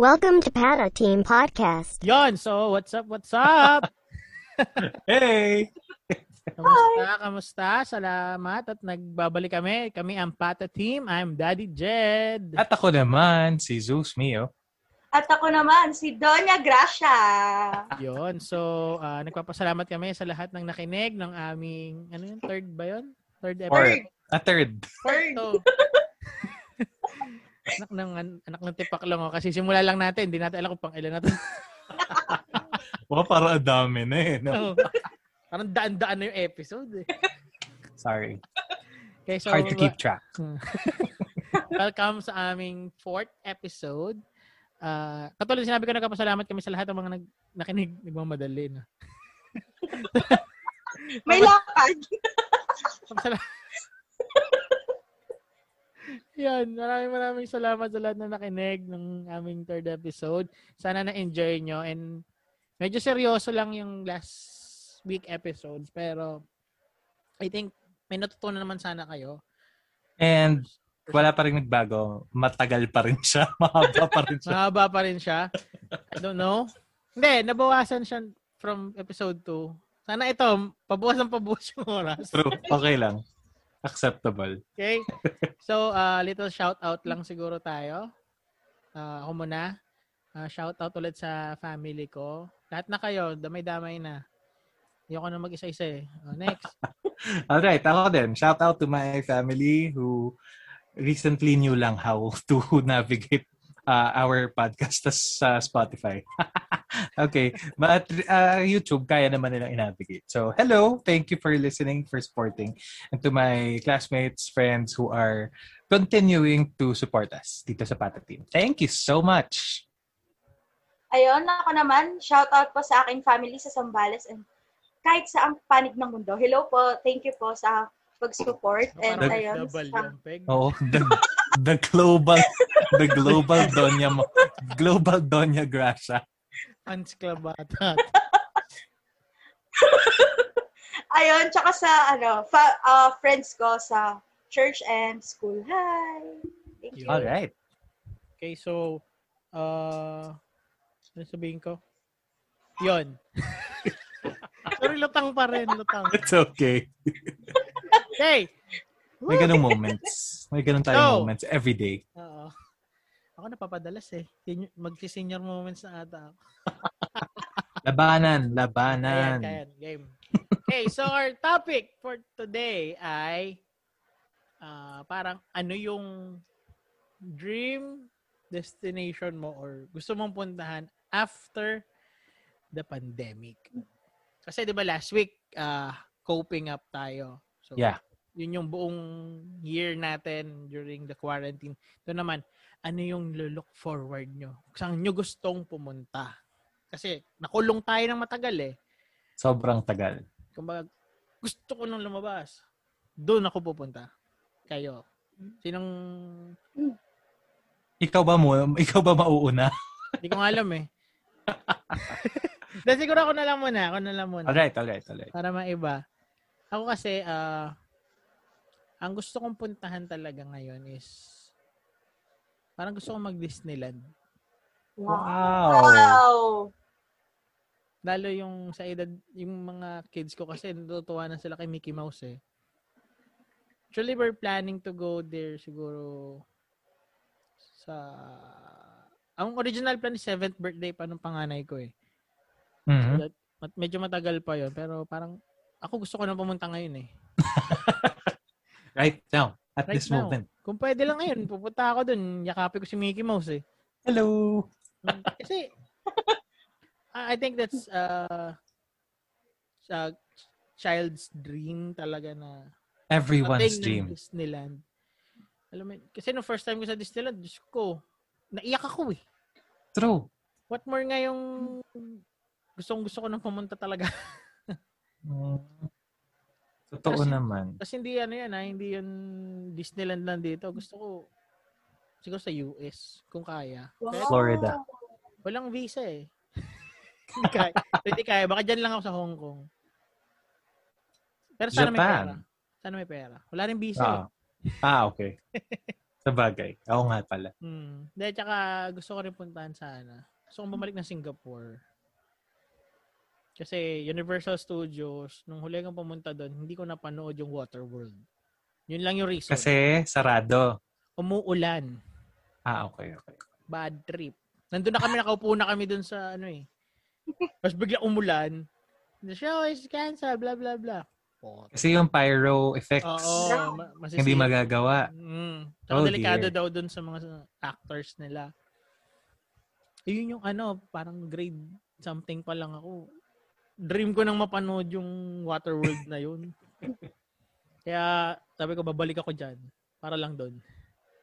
Welcome to Pata Team Podcast. Yon, so what's up, what's up? Hey! Kamusta, kamusta? Salamat at nagbabalik kami. Kami ang Pata Team. I'm Daddy Jed. At ako naman, si Zeus Mio. At ako naman, si Doña Gracia. Yon, so ah, nagpapasalamat kami sa lahat ng nakinig ng aming, ano yun, third ba yun? Third Or, episode? a third. Third. So, anak ng, anak ng tipak lang oh. Kasi simula lang natin, hindi natin alam kung pang ilan na to. Wow, para dami na eh. No? Oh. Parang daan-daan na yung episode eh. Sorry. Okay, so, Hard to keep track. Welcome sa aming fourth episode. Uh, katulad sinabi ko, nagpapasalamat kami sa lahat ng mga nag, nakinig, nagmamadali. No? May lakad. Yan, maraming maraming salamat sa lahat na nakinig ng aming third episode. Sana na-enjoy nyo and medyo seryoso lang yung last week episodes pero I think may natutunan naman sana kayo. And wala pa rin nagbago. Matagal pa rin siya. Mahaba pa rin siya. Mahaba pa rin siya. I don't know. Hindi, nabawasan siya from episode 2. Sana ito, pabuwas ng pabuwas yung oras. True. Okay lang. Acceptable. Okay? So, uh, little shout out lang siguro tayo. Uh, ako muna. Uh, shout out ulit sa family ko. Lahat na kayo, damay-damay na. Ayoko na mag-isa-isa eh. Oh, next. Alright, ako din. Shout out to my family who recently knew lang how to navigate uh, our podcast sa Spotify. okay. But uh, YouTube, kaya naman nilang i-navigate. So, hello. Thank you for listening, for supporting. And to my classmates, friends who are continuing to support us dito sa Pata Team. Thank you so much. Ayun, ako naman, shout out po sa aking family sa Sambales and kahit sa ang panig ng mundo. Hello po, thank you po sa pag-support. And Parang ayun, double sa. Oo, the, the global the global Donya mo. Global Donya Gracia. Fans club ata. ayun, tsaka sa ano, fa- uh, friends ko sa church and school. Hi! Thank you. All right. Okay, so, uh, ano sabihin ko? Yon. Sorry, lutang pa rin, lutang. It's okay. Okay. May ganung moments. May ganun tayong No. moments every day. Oo. Ako napapadalas eh. Senior- Magsi-senior moments na ata ako. Labanan, Ayan, labanan. ayan. Game. Okay, so our topic for today ay ah, parang ano yung dream destination mo or gusto mong puntahan after the pandemic. Kasi 'di ba last week ah, coping up tayo. So Yeah. Yun yung buong year natin during the quarantine. Ito naman, ano yung look forward nyo? Saan nyo gustong pumunta? Kasi nakulong tayo ng matagal eh. Sobrang tagal. Kumbaga, gusto ko nung lumabas. Doon ako pupunta. Kayo. Sinong... Ikaw ba mo? Ikaw ba mauuna? Hindi ko alam eh. Dahil siguro ako na lang muna. Ako na lang muna. Alright, alright, alright. Para maiba. Ako kasi, ah, ang gusto kong puntahan talaga ngayon is parang gusto kong mag-Disneyland. Wow. Wow! Lalo yung sa edad, yung mga kids ko kasi natutuwa na sila kay Mickey Mouse eh. Actually, we're planning to go there siguro sa... Ang original plan is 7th birthday pa nung panganay ko eh. Mhm. That- mat- medyo matagal pa yon pero parang ako gusto ko na pumunta ngayon eh. Right now, at Right this now. moment. Kung pwede lang ngayon, pupunta ako dun, yakapin ko si Mickey Mouse eh. Hello. Mm, Kasi, I think that's uh, sa child's dream talaga na Everyone's dream. Disneyland. Alam mo, kasi no first time ko sa Disneyland, Diyos ko, naiyak ako eh. True. What more nga yung gustong gusto ko nang pumunta talaga. Mm. Totoo Kasi- naman. Kasi hindi ano yan ha, hindi yun Disneyland lang dito. Gusto ko siguro sa US, kung kaya. wow. Pero Florida. walang visa eh. hindi kaya. Hindi kaya. Baka dyan lang ako sa Hong Kong. Pero sana may pera. Japan. Sana may pera. Wala rin visa eh. Ah. ah, okay. Sa bagay. Oo nga pala. Hmm. Dahil tsaka gusto ko rin puntahan sana. Gusto kong bumalik ng Singapore. Kasi Universal Studios, nung huli kong pumunta doon, hindi ko napanood yung Waterworld. Yun lang yung reason. Kasi sarado. Umuulan. Ah, okay, okay. Bad trip. Nandun na kami, nakaupo na kami doon sa ano eh. Tapos bigla umulan. The show is canceled, blah, blah, blah. Oh, Kasi yung pyro effects, Oo, ma- hindi magagawa. Mm. Tsaka Oh, delikado dear. daw dun sa mga actors nila. Yun yung ano, parang grade something pa lang ako. Dream ko nang mapanood yung Waterworld na yun. Kaya sabi ko, babalik ako dyan. Para lang doon.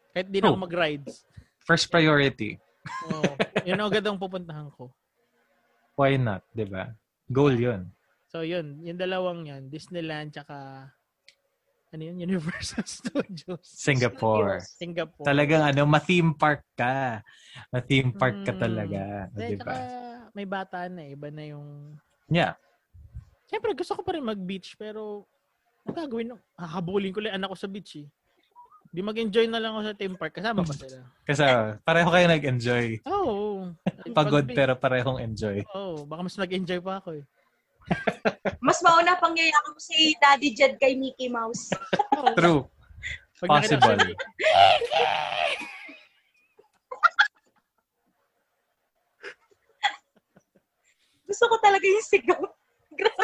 Kahit di na ako Oh. mag-rides. First priority. Oo. yun ang agad ang pupuntahan ko. Why not, di ba? Goal yun. So yun, yung dalawang yan, Disneyland tsaka ano yun, Universal Studios. Singapore. Singapore. Talagang ano, ma-theme park ka. Ma-theme park ka Mm. talaga. Dahil Di ba? may bata na, iba na yung... Yeah. Siyempre, gusto ko pa rin mag-beach, pero ang gagawin, nung- hahabulin ko lang anak ko sa beach eh. Di mag-enjoy na lang ako sa theme park. Kasama pa sila. Kasi ah, pareho kayo nag-enjoy. Oo. Pagod Pag- pero parehong enjoy. Oo, baka mas nag-enjoy pa ako eh. Mas mauna pang yayakap si Daddy Jed kay Mickey Mouse. True. Pag Possible. Gusto ko talaga yung sigaw. Grabe.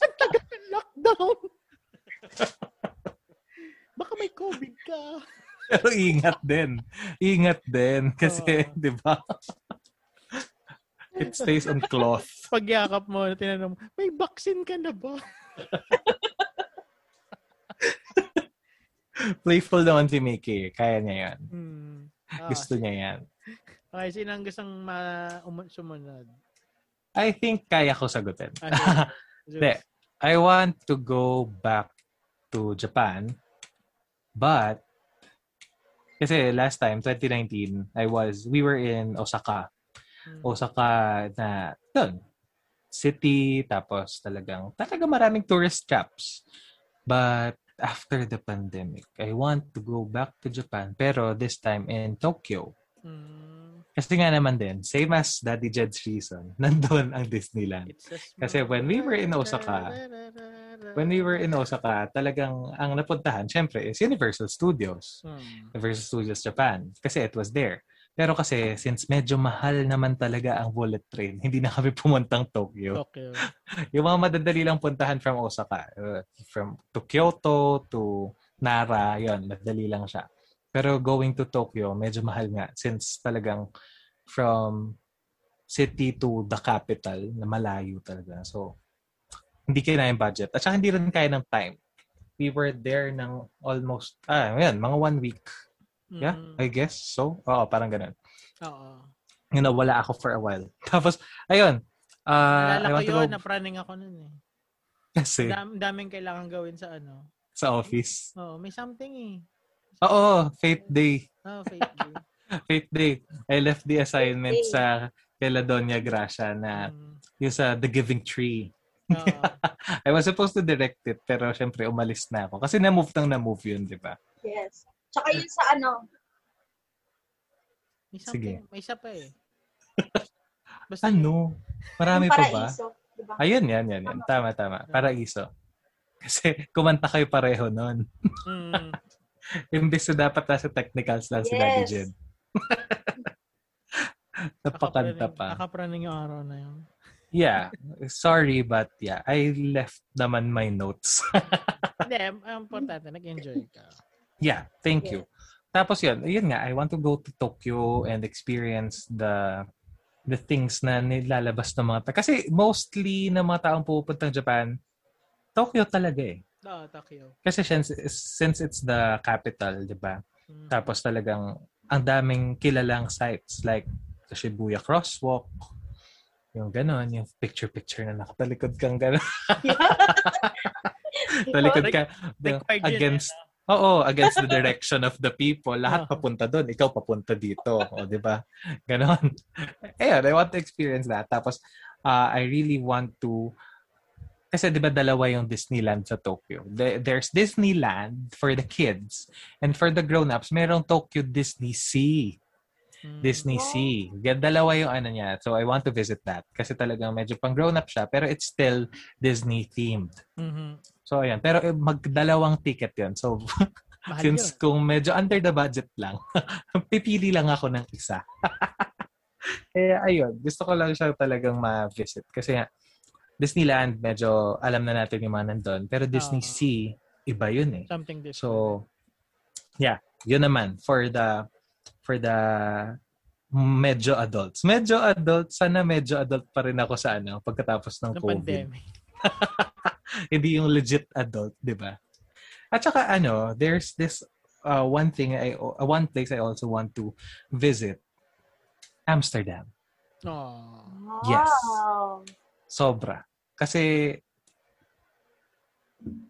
Ang tagal ng lockdown. Baka may COVID ka. Pero ingat din. Ingat din. Kasi, Oo. di ba? It stays on cloth. Pagyakap mo, tinanong mo, may vaccine ka na ba? Playful naman si Mickey. Kaya niya yan. Hmm. Ah, Gusto niya yan. Okay, sino ang gustong ma- um- sumunod? I think kaya ko sagutin. Ah, Hindi. I want to go back to Japan. But, kasi last time, 2019, I was, we were in Osaka. Hmm. Osaka na, dun, city, tapos talagang, talaga maraming tourist traps. But, after the pandemic, I want to go back to Japan, pero this time in Tokyo. Hmm. Kasi nga naman din, same as Daddy Jed's reason, nandun ang Disneyland. Kasi when we were in Osaka, When we were in Osaka, talagang ang napuntahan, syempre, is Universal Studios. Hmm. Universal Studios Japan. Kasi it was there. Pero kasi, since medyo mahal naman talaga ang bullet train, hindi na kami pumuntang Tokyo. Tokyo. Yung mga madadali lang puntahan from Osaka, uh, from to Kyoto to Nara, yon madali lang siya. Pero going to Tokyo, medyo mahal nga since talagang from city to the capital na malayo talaga. So, hindi kaya na yung budget. At saka hindi rin kaya ng time. We were there ng almost, ah, yan, mga one week. Yeah, Mm. I guess. So, oo, parang ganun. Oo. You know, wala ako for a while. Tapos, ayun. Uh, Naalala want ko to go yun, napraning ako nun eh. kasi Dam, daming kailangan gawin sa ano. sa office. Oo, may something eh. Oo, Faith Day. Oh, fake day. Faith Day. I left the assignment sa kay Doña Gracia na Mm. yung sa The Giving Tree. Oo. I was supposed to direct it, pero syempre umalis na ako. Kasi na-move nang na-move yun, di ba? Yes. Tsaka yun sa ano, May Sige. something, may isa pa eh. Basta Ano? Marami pa ba? paraiso. Diba? Ayun, yan, yan, yan. Tama, tama. Paraiso. Kasi kumanta kayo pareho nun. Mm, Imbis na dapat nasa technicals lang si Daddy Yes. Jed. Napakanta pa. Nakapraning yung araw na yun. Yeah. Sorry, but yeah. I left naman my notes. Hindi, importante, nag-enjoy ka. yeah, thank you. Tapos yun, yun nga, I want to go to Tokyo and experience the the things na nilalabas ng mga ta- Kasi mostly ng mga taong pupuntang Japan, Tokyo talaga eh. Oo, Tokyo. Kasi since, since it's the capital, di ba? Mm. Tapos talagang ang daming kilalang sites like the Shibuya Crosswalk, yung ganon, yung picture-picture na nakatalikod kang ganon. Talikod ka yun against eh, Oo, against the direction of the people. Lahat papunta doon, ikaw papunta dito. O, di ba? Ganon. Ayun, I want to experience that. Tapos, uh, I really want to kasi 'di ba dalawa yung Disneyland sa Tokyo. The- There's Disneyland for the kids and for the grown-ups, merong Tokyo Disney Sea. Mm. Disney Oh. Sea. Dalawa yung ano niya. So I want to visit that kasi talagang medyo pang grown-up siya pero it's still Disney themed. Mhm. So ayan, pero eh, magdalawang ticket 'yon. So Mahal since yun. kung medyo under the budget lang, pipili lang ako ng isa. Kaya ayun, gusto ko lang siya talagang ma-visit kasi Disneyland, medyo alam na natin yung mga nandun. Pero Disney Oo. Sea, iba yun eh. Something different. So, yeah, yun naman for the for the medyo adults. Medyo adult, sana medyo adult pa rin ako sa ano pagkatapos ng ng COVID. pandemic. Hindi yung legit adult, 'di ba? At saka ano, there's this uh, one thing I uh, one place I also want to visit. Amsterdam. Oh. Yes. Wow. Sobra. Kasi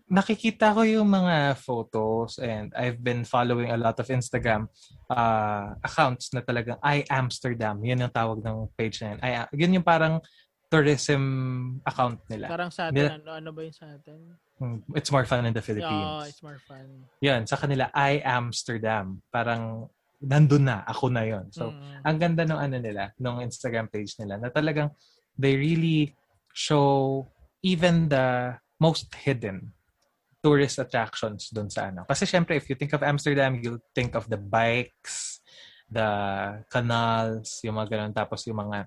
nakikita ko yung mga photos and I've been following a lot of Instagram uh, accounts na talagang I Amsterdam. Yun yung tawag ng page na yun. I, yun yung parang tourism account nila. Parang sa atin, Nila- ano, ano ba yun sa atin? Mm, It's more fun in the Oh, Philippines. it's more fun. Yun, sa kanila, I Amsterdam. Parang nandun na, ako na yon So, Mm. ang ganda ng ano nila, ng Instagram page nila, na talagang they really show even the most hidden tourist attractions dun sa ano. Kasi syempre, if you think of Amsterdam, you'll think of the bikes, the canals, yung mga ganun, tapos yung mga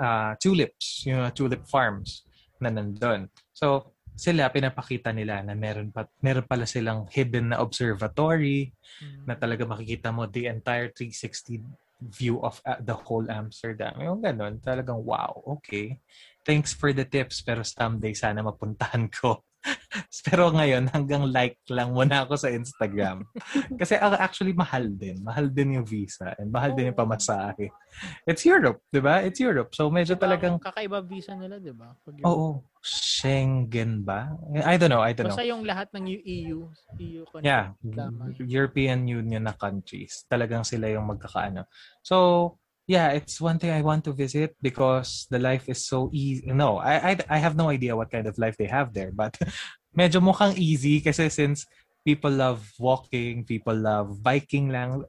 ah, tulips, yung mga tulip farms na nandun. So, sila, pinapakita nila na meron, pa, meron pala silang hidden na observatory, Mm. na talaga makikita mo the entire 360 view of uh, the whole Amsterdam. Yung ganun, talagang wow, okay. Thanks for the tips, pero someday sana mapuntahan ko. pero ngayon, hanggang like lang muna ako sa Instagram. Kasi actually, mahal din. Mahal din yung visa and mahal din yung pamasahe. It's Europe, di ba? It's Europe. So medyo Diba, talagang, kakaiba visa nila, di ba? Oo, Schengen ba? I don't know, I don't know. Basta yung lahat ng EU, EU country. Yeah, Tama. European Union na countries. Talagang sila yung magkakaano. So, yeah, it's one thing I want to visit because the life is so easy. No, I, I, I have no idea what kind of life they have there, but medyo mukhang easy kasi since people love walking, people love biking lang.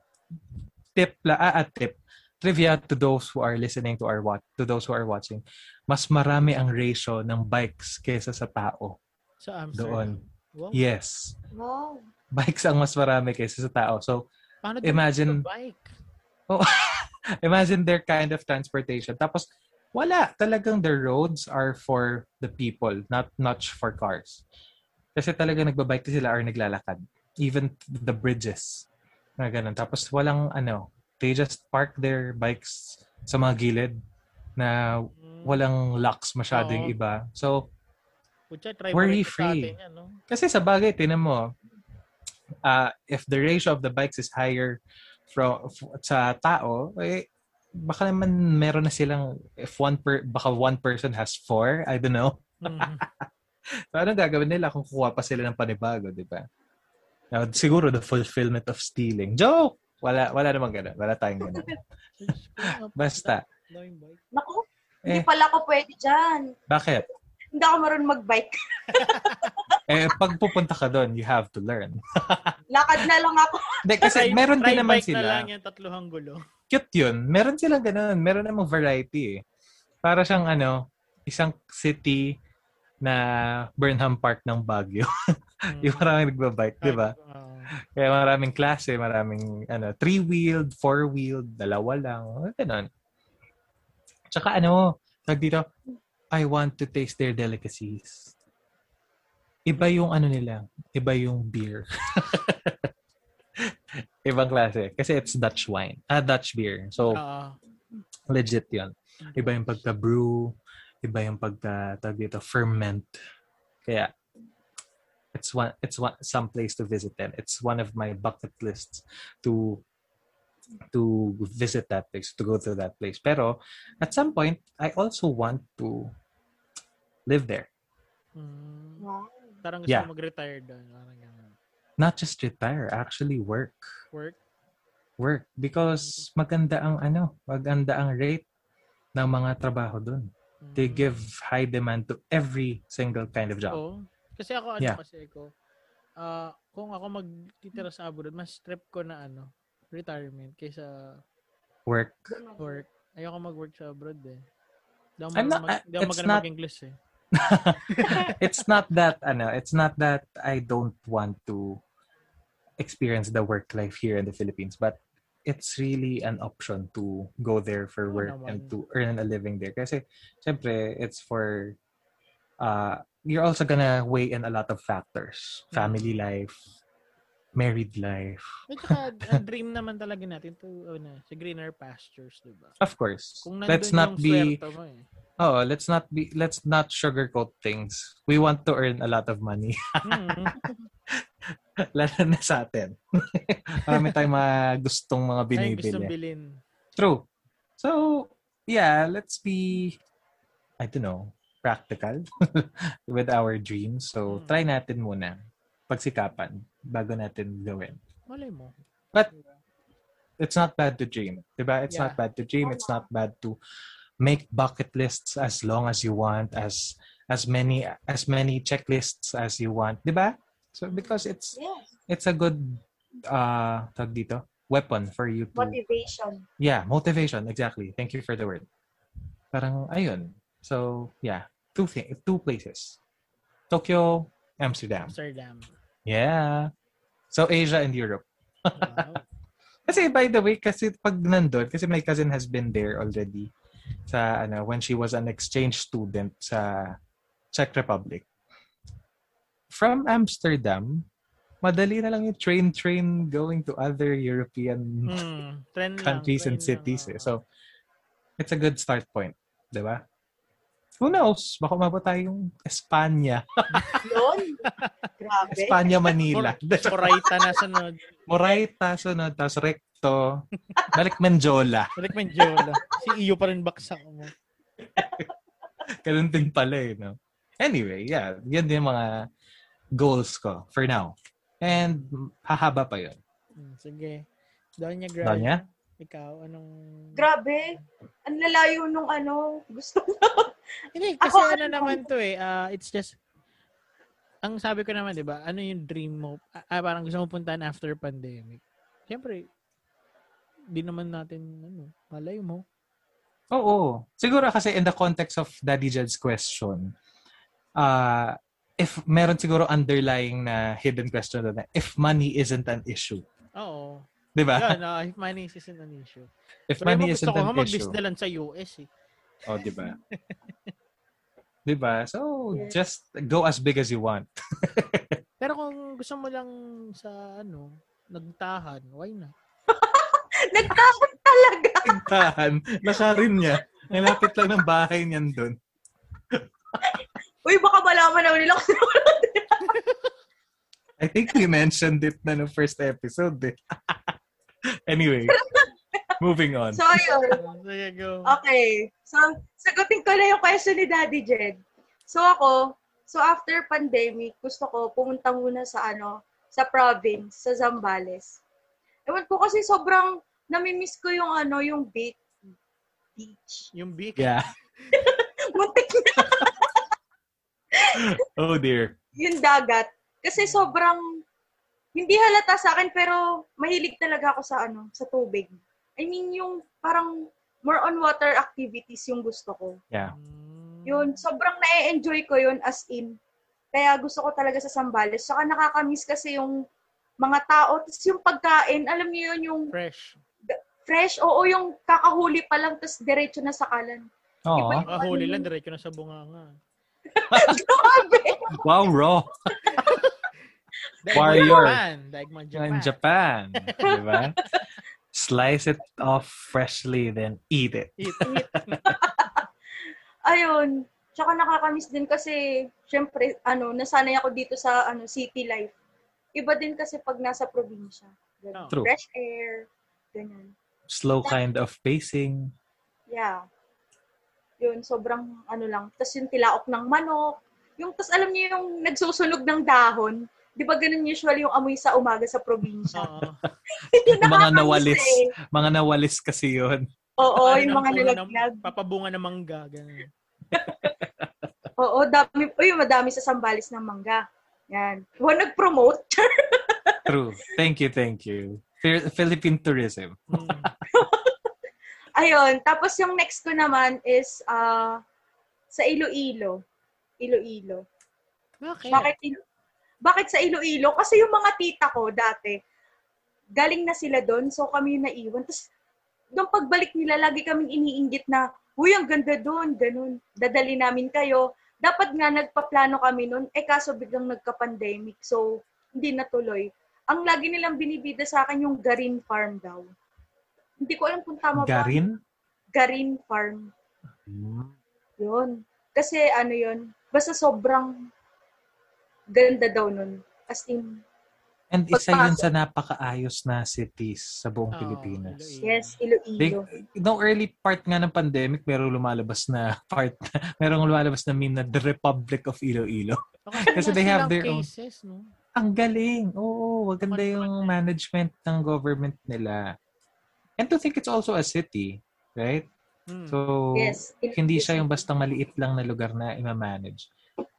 Tip la, ah, ah, tip. Trivia to those who are listening to our watch, to those who are watching. Mas marami ang ratio ng bikes kaysa sa tao Sa Amsterdam. doon. Wow. Yes. Wow. Bikes ang mas marami kaysa sa tao. So, Paano Imagine- bike? imagine their kind of transportation. Tapos, wala. Talagang the roads are for the people, not not for cars. Kasi talaga nagbabike sila or naglalakad. Even the bridges. Na ganun. Tapos walang ano, they just park their bikes sa mga gilid na Mm. walang locks masyado yung iba. So, try worry free. atin yan, no? Kasi sa bagay, tinan mo, uh, if the ratio of the bikes is higher from f- sa tao, eh, baka naman meron na silang, if one per, baka one person has four, I don't know. Mhm. So, anong gagawin nila kung kukuha pa sila ng panibago, di ba? Now, siguro the fulfillment of stealing. Joke! Wala, wala namang ganun. Wala tayong ganun. Basta. Naku, Eh, hindi pala ako pwede dyan. bakit? Hindi ako marunong mag-bike. Eh, pag pupunta ka doon, you have to learn. Lakad na lang ako. Hindi, kasi Try- meron din naman sila. na lang yung tatluhang gulo. cute yun. Meron silang ganun. Meron namang variety eh. Para siyang ano, isang city na Burnham Park ng Baguio. yung maraming nagbabike, di ba? Oo. Kaya maraming klase, maraming ano, three-wheeled, four-wheeled, dalawa lang. Ganun. Tsaka ano, tag dito, I want to taste their delicacies. Iba yung ano nila, iba yung beer. Ibang klase. Kasi it's Dutch wine. Ah, Dutch beer. So, Oo. legit yon Iba yung pagka-brew, iba yung pagka, tag dito, ferment. Kaya, it's one, it's one, some place to visit then. It's one of my bucket lists to to visit that place, to go to that place. Pero, at some point, I also want to live there. Mm. Parang gusto Yeah. mag-retire doon. Parang ganun. Not just retire, actually work. Work. Work. Because maganda ang ano, maganda ang rate ng mga trabaho. They Mm. give high demand to every single kind of job. Oo. Kasi ako, ano Yeah. kasi ako, ah kung ako magtitira sa abroad, mas trip ko na ano, retirement kaysa Work. work. Ayoko mag-work sa abroad eh. Di ako mag- not- mag- di ako magaling not- mag-English eh. it's not that ano, it's not that I don't want to experience the work life here in the Philippines, but it's really an option to go there for Oo work naman. and to earn a living there. Kasi, syempre, it's for, uh, you're also gonna weigh in a lot of factors. Mm. Family life, married life. At saka, ang dream naman talaga natin to, ano, sa greener pastures, di ba? Of course. Kung Let's not yung be, mo eh. oh, let's not be, let's not sugarcoat things. We want to earn a lot of money. Mm. Lalo na sa atin. Marami tayong mga gustong mga Ay, binibili. gustong bilhin. True. So, yeah, let's be, I don't know, practical with our dreams. So, Hmm. try natin muna pagsikapan bago natin gawin. Malay mo. But, it's not bad to dream. Diba? It's not bad to dream. It's not bad to make bucket lists as long as you want, as as many as many checklists as you want. Diba? So, because it's it's a good uh tawag dito weapon for you to Motivation. yeah motivation exactly thank you for the word parang ayun so yeah two thing two places Tokyo Amsterdam Amsterdam. Yeah so Asia and Europe Wow. kasi by the way kasi pag nandun kasi my cousin has been there already sa ano when she was an exchange student sa Czech Republic from Amsterdam madali na lang yung train train going to other European Hmm. Trend lang, countries and lang, cities. Eh. So, it's a good start point. Di ba? Who knows? Baka umabot tayong Espanya. Yun. Grabe. Espanya, Manila. Moraita na sunod. Moraita, sunod. Tapos Recto. Balik Menjola. Balik Menjola. Si Iyo pa rin baksak mo. Ganun din pala eh, no? Anyway, yeah. Yan din yung mga goals ko for now. And hahaba pa yun. Hmm, sige. Donya Grad. Donya? Ikaw, anong... Grabe. Ang lalayo nung ano. Gusto ko. Hindi, kasi Ako, ano ano- naman to eh. ah, it's just... Ang sabi ko naman, di ba? Ano yung dream mo? Ah, ah, parang gusto mo puntahan after pandemic. Siyempre, di naman natin, ano, malay mo. Oo. Siguro kasi in the context of Daddy Jed's question, uh, if meron siguro underlying na hidden question doon na if money isn't an issue. Oo. Di ba? Yun, ah, if money isn't an issue. If Pero money mo, gusto isn't ko an issue. mag-business sa US eh. Oh, di ba? di ba? So, Yes. just go as big as you want. Pero kung gusto mo lang sa ano, nagtahan, why not? Nagtakot talaga. Tigtahan. Nakarin niya. Nalapit lang ng bahay niyan doon. Uy, baka malaman na nila kung I think we mentioned it na no first episode eh. Anyway, moving on. So, ayun. Go. Okay. So, sagutin ko na yung question ni Daddy Jed. So, ako, so after pandemic, gusto ko pumunta muna sa ano, sa province, sa Zambales. Ewan ko kasi sobrang namimiss ko yung ano, yung beach. Beach. Yung beak. Yeah. Muntik na Oh dear. yung dagat. Kasi sobrang, hindi halata sa akin, pero mahilig talaga ako sa ano, sa tubig. I mean, yung parang more on water activities yung gusto ko. Yeah. Mm. Yun, sobrang na-enjoy ko yun as in. Kaya gusto ko talaga sa Sambales. Saka nakakamiss kasi yung mga tao. Tapos yung pagkain, alam niyo yun, yung Fresh. fresh. Oo, yung kakahuli pa lang, tapos diretso na sa kalan. Oh. Ah, huli lang, diretso na sa bunganga. Grabe! Wow, raw. Warrior. Japan. Daig mo Japan. In Japan. Diba? Slice it off freshly, then eat it. Eat. Ayun. Tsaka nakakamiss din kasi, syempre, ano, nasanay ako dito sa ano city life. Iba din kasi pag nasa probinsya. Ganun. Oh. True. Fresh air. Ganyan. Slow kind of pacing. Yeah. Yun, sobrang ano lang. Tapos yung tilaok ng manok. Yung, tapos alam niyo yung nagsusunog ng dahon. Di ba ganun usually yung amoy sa umaga sa probinsya? Oo. Mga nawalis. eh. Mga nawalis kasi yun. Oo, Paano yung ng mga ng- nilaglag. Papabunga ng mangga. Ganun. Oo, dami, uy, madami sa Sambales ng mangga. Yan. Huwag nag-promote. True. Thank you, thank you. Phil- Philippine tourism. Mm. Ayun. Tapos yung next ko naman is ah sa Iloilo. Iloilo. Bakit? Bakit, bakit sa Iloilo? Kasi yung mga tita ko dati, galing na sila doon, so kami yung naiwan. Tapos, nung pagbalik nila, lagi kaming iniinggit na, Uy, ang ganda doon, ganun. Dadali namin kayo. Dapat nga nagpaplano kami noon, eh kaso biglang nagka-pandemic, so hindi natuloy. Ang lagi nilang binibida sa akin yung Garin Farm daw. Hindi ko alam kung tama ba. Garin? Garin Farm. Hmm. Yun. Kasi ano yun, basta sobrang ganda daw nun. As in, And isa Pagpasok. yun sa napakaayos na cities sa buong Oo, Pilipinas. Iloilo. yes, They, Iloilo. no early part nga ng pandemic, merong lumalabas na part, merong lumalabas na meme na The Republic of Iloilo. Oh, Kasi they have their own- cases, no? Ang galing. Oo, maganda yung management ng government nila. And to think it's also a city, right? Mm. So, Yes. hindi siya yung bastang maliit lang na lugar na ima-manage.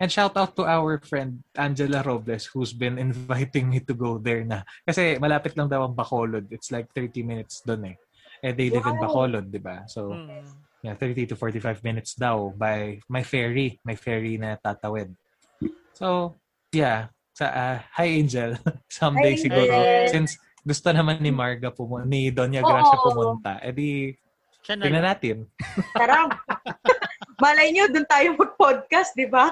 And shout out to our friend Angela Robles who's been inviting me to go there na. Kasi malapit lang daw ang Bacolod. It's like 30 minutes doon eh. Eh, they live in Wow. Bacolod, di ba? So, Mm. yeah, 30 to 45 minutes daw by my ferry. May ferry na tatawid. So, yeah. Sa, ah, hi Angel. Someday Hi, siguro. Angel. Since gusto naman ni Marga pumunta, ni Doña Gracia Oo. pumunta, edi Siya na tingnan natin. Tara. Malay nyo, dun tayo mag-podcast, di ba?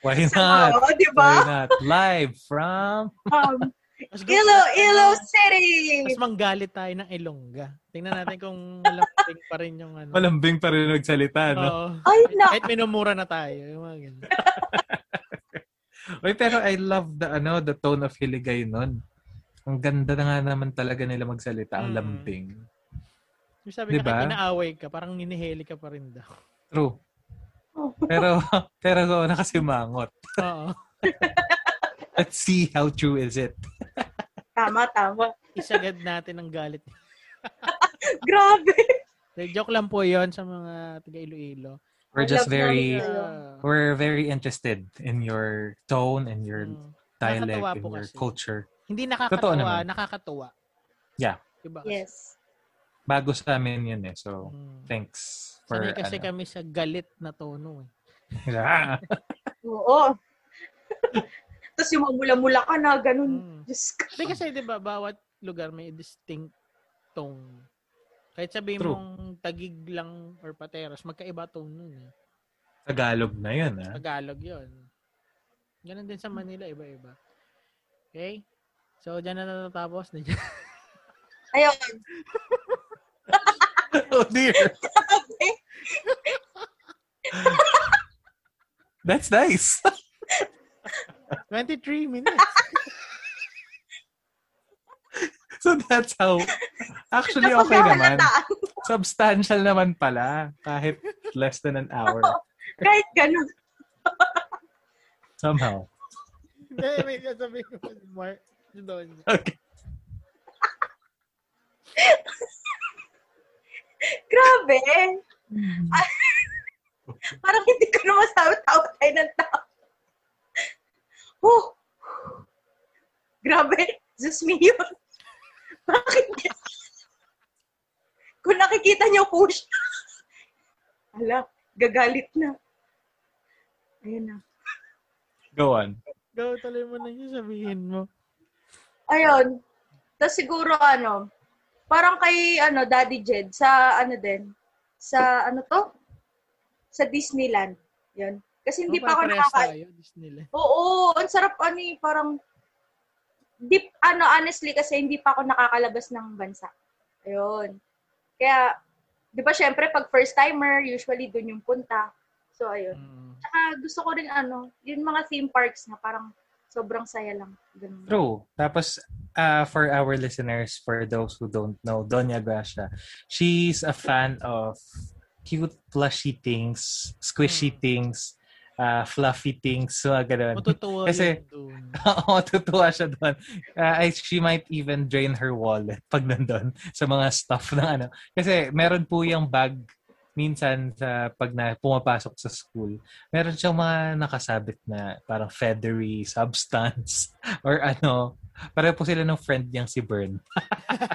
Why not? Oo, di Why ba? not? Live from Um, Mas Ilo, Ilo Mas City! manggalit tayo ng Ilongga. Tingnan natin kung malambing pa rin yung ano. malambing pa rin nagsalita, no? Oo. Ay, na. Kahit minumura na tayo. Yung mga ganun. Uy, pero I love the, ano, the tone of Hiligay nun. Ang ganda na nga naman talaga nila magsalita, ang Mm. lambing. Yung sabi Diba? na kahit inaaway ka, parang niniheli ka pa rin daw. True. Pero, pero ko nakasimangot. Oo. Let's see how true is it. Tama, tama. Isagad natin ang galit. Grabe. De, joke lang po yon sa mga taga Iloilo. We're just very, Iloilo. Ah, we're very interested in your tone and your mm. dialect and your kasi. culture. Hindi Totoo nakakatuwa. Yeah. Diba? kasi? Yes. Bago sa amin yun eh. So, Mm. thanks for, Sanay kasi ano. kami sa galit na tono. Eh. Yeah. Oo. Tapos yung mamula-mula ka na, ganun. Mm. Diyos. Hindi kasi 'di ba bawat lugar may distinct tone. Kahit sabihin True. mong tagig lang or pateros, magkaiba tone nun eh. Tagalog na yun, ah. Tagalog 'yon. Ganun din sa Manila, iba-iba. Okay? So, dyan na natatapos. Ayun. oh dear. That's nice. 23 minutes. so that's how, actually okay naman. Substantial naman pala. Kahit less than an hour. Kahit ganun. Somehow. Hindi, may sasabihin ko Mark. Okay. Grabe. Ah, Parang hindi ko na masabi-tawag tayo ng tao. Oh. Grabe. Diyos me yun. Bakit? Kung nakikita niyo po siya. Ala, gagalit na. Ayun na. Go on. Go, tuloy mo na yung sabihin mo. Ayun. Tapos siguro ano, parang kay ano, Daddy Jed, sa ano din, sa ano to? Sa Disneyland. Yun. Kasi hindi Oh, pa ako nakaka... Disneyland. Oo, ang sarap ano eh, parang deep, ano, honestly, kasi hindi pa ako nakakalabas ng bansa. Ayun. Kaya, di ba syempre, pag first timer, usually dun yung punta. So, ayun. Mm. Tsaka gusto ko rin ano, yung mga theme parks na parang sobrang saya lang. Ganun. True. Tapos, uh, for our listeners, for those who don't know, Doña Gracia, she's a fan of cute plushy things, squishy Mm. things, uh, fluffy things, so ganun. Matutuwa Kasi-. Oo, tutuwa siya doon. Uh, I- she might even drain her wallet pag nandun sa mga stuff ng ano. Kasi meron po yung bag minsan sa pag na pumapasok sa school, meron siyang mga nakasabit na parang feathery substance or ano. Pareho po sila ng friend niyang si Bern.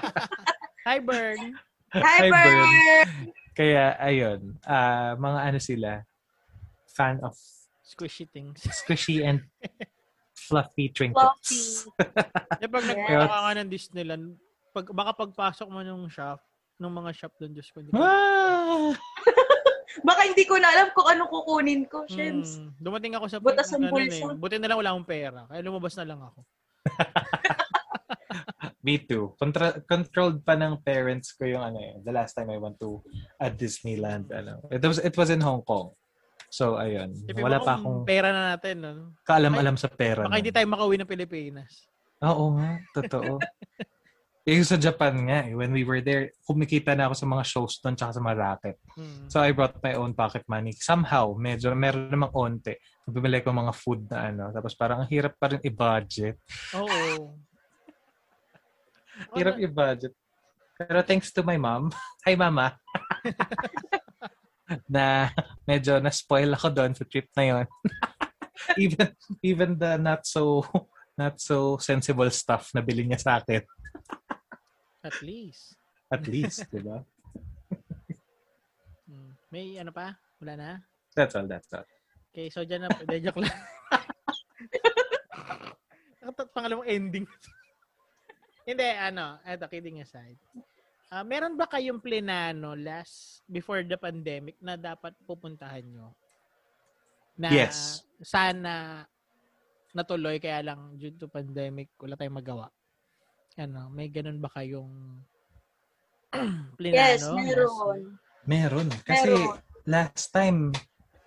Hi, Bern. Hi, Hi, Bern. Bern! Kaya ayun, ah mga ano sila, fan of Squishy things. squishy and fluffy trinkets. Eh, pag Yes. nagpunta ka ng Disneyland, pag, baka pagpasok mo nung shop, nung mga shop doon, Diyos ko. Hindi ko- Ah! Baka hindi ko na alam kung anong kukunin ko, Shims. Hmm, dumating ako sa Butas ang ganun bulsa. eh. Buti na lang wala akong pera. Kaya lumabas na lang ako. Me too. Contra- controlled pa ng parents ko yung ano eh. The last time I went to a Disneyland. Ano. It was it was in Hong Kong. So, ayun. Tipid Wala pa akong pera na natin. No? kaalam-alam sa pera. Baka hindi nun. tayo makauwi ng Pilipinas. Oo nga. Totoo. yung sa Japan nga eh. When we were there, kumikita na ako sa mga shows doon tsaka sa mga racket. Hmm. So, I brought my own pocket money. Somehow, medyo meron namang onte. Bumili ko mga food na ano. Tapos parang ang hirap pa rin i-budget. Oo. Hirap i-budget. Pero thanks to my mom. Hi, mama. na medyo na-spoil ako doon sa trip na yon. even even the not so not so sensible stuff na bili niya sa akin. At least. At least, di ba? Hmm. May ano pa? Wala na? That's all, that's all. Okay, so dyan na. Hindi, joke lang. Nakatat pangalawang ending. Hindi, ano, eto, kidding aside. Ah, meron ba kayong plinano last, before the pandemic, na dapat pupuntahan nyo? Na Yes. sana natuloy, kaya lang due to pandemic, wala tayong magawa. Ano, may ganun ba kayong plinano? Yes, meron. Meron. Kasi Meron. last time,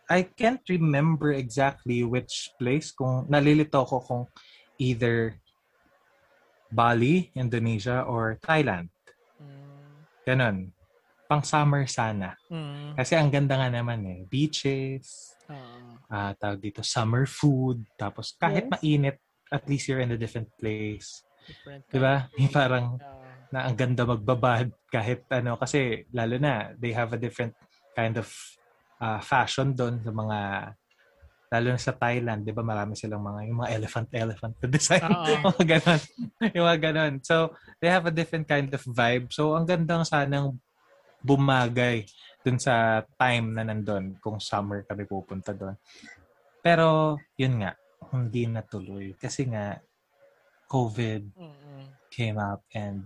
I can't remember exactly which place. Kung nalilito ko kung either Bali, Indonesia, or Thailand. Mm, Ganon. Pang summer sana. mm, Kasi ang ganda nga naman eh. Beaches, ah tawag dito, summer food. Tapos kahit Yes. mainit, at least you're in a different place. Di ba? Parang na ang ganda magbabad kahit ano. Kasi lalo na, they have a different kind of ah, fashion doon sa mga lalo na sa Thailand, 'di ba? Marami silang mga yung mga elephant elephant na design. Oo. mga ganon. yung mga ganon. So, they have a different kind of vibe. So, ang gandang sanang bumagay dun sa time na nandun kung summer kami pupunta doon. Pero, yun nga, hindi natuloy. Kasi nga, COVID Mm-mm. came up and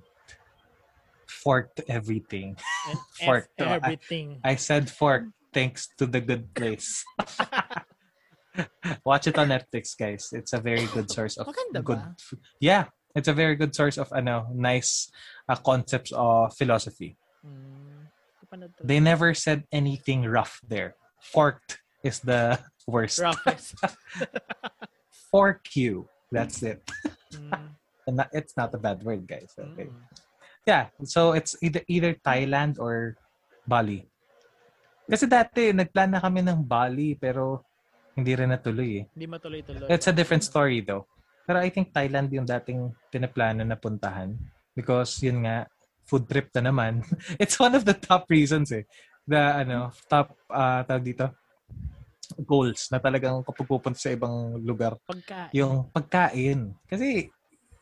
forked everything. And Fork F to- I- everything. I said fork thanks to the good place. Watch it on Netflix, guys. It's a very good source of Maganda good. ba? Yeah, it's a very good source of ano, nice uh, concepts of philosophy. Mm, hindi ko pa na- They never said anything rough there. Forked is the worst. Roughest. Fork you. That's it. Mm, And that, it's not a bad word, guys. Okay. mm. Yeah, so it's either either Thailand or Bali. Kasi dati nagplan na kami ng Bali pero hindi rin natuloy eh. Hindi matuloy-tuloy. It's a different story though. Pero I think Thailand yung dating pinaplano na puntahan because yun nga food trip na naman. It's one of the top reasons eh. The ano, top uh, tawag dito goals na talagang kapag pupunta sa ibang lugar Pagka, yung pagkain. Kasi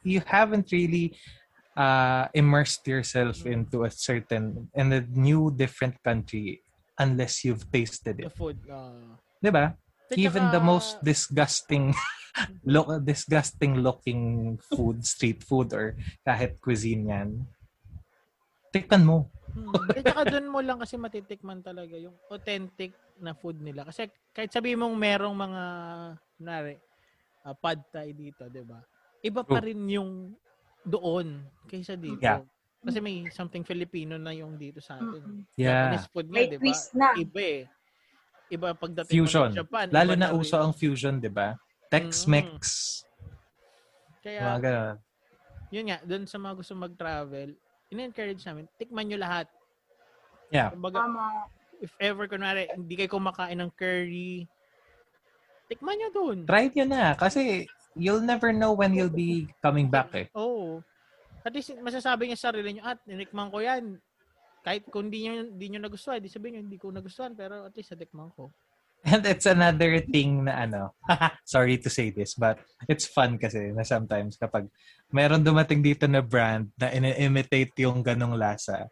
you haven't really uh, immersed yourself into a certain, in a new different country unless you've tasted the it. food. Uh, Di ba? Even the most disgusting look disgusting looking food, street food or kahit cuisine yan, tikman mo. Hmm. At saka doon mo lang kasi matitikman talaga yung authentic na food nila. Kasi kahit sabi mong merong mga, kunwari, uh, pad thai dito, di ba? Iba pa rin yung doon kaysa dito. Yeah. Kasi may something Filipino na yung dito sa atin. Yeah. Japanese food nga, May di ba? twist na. Iba eh. Iba pagdating Fusion. mo ng Japan. Lalo na uso ang fusion, di ba? Tex-Mex. Kaya, Mga ganun. yun nga, doon sa mga gusto mag-travel, in-encourage namin, tikman nyo lahat. Yeah. Kumbaga, Tama. if ever, kunwari, hindi kayo kumakain ng curry, tikman nyo doon. Try nyo na. Kasi you'll never know when you'll be coming back eh. Oo. At least, masasabi niya sa sarili nyo, at, ninikman ko yan. kahit kung di nyo, di nyo nagustuhan, di sabihin nyo, hindi ko nagustuhan, pero at least natikman ko. And it's another thing na ano, sorry to say this, but it's fun kasi na sometimes kapag meron dumating dito na brand na ini-imitate yung ganong lasa,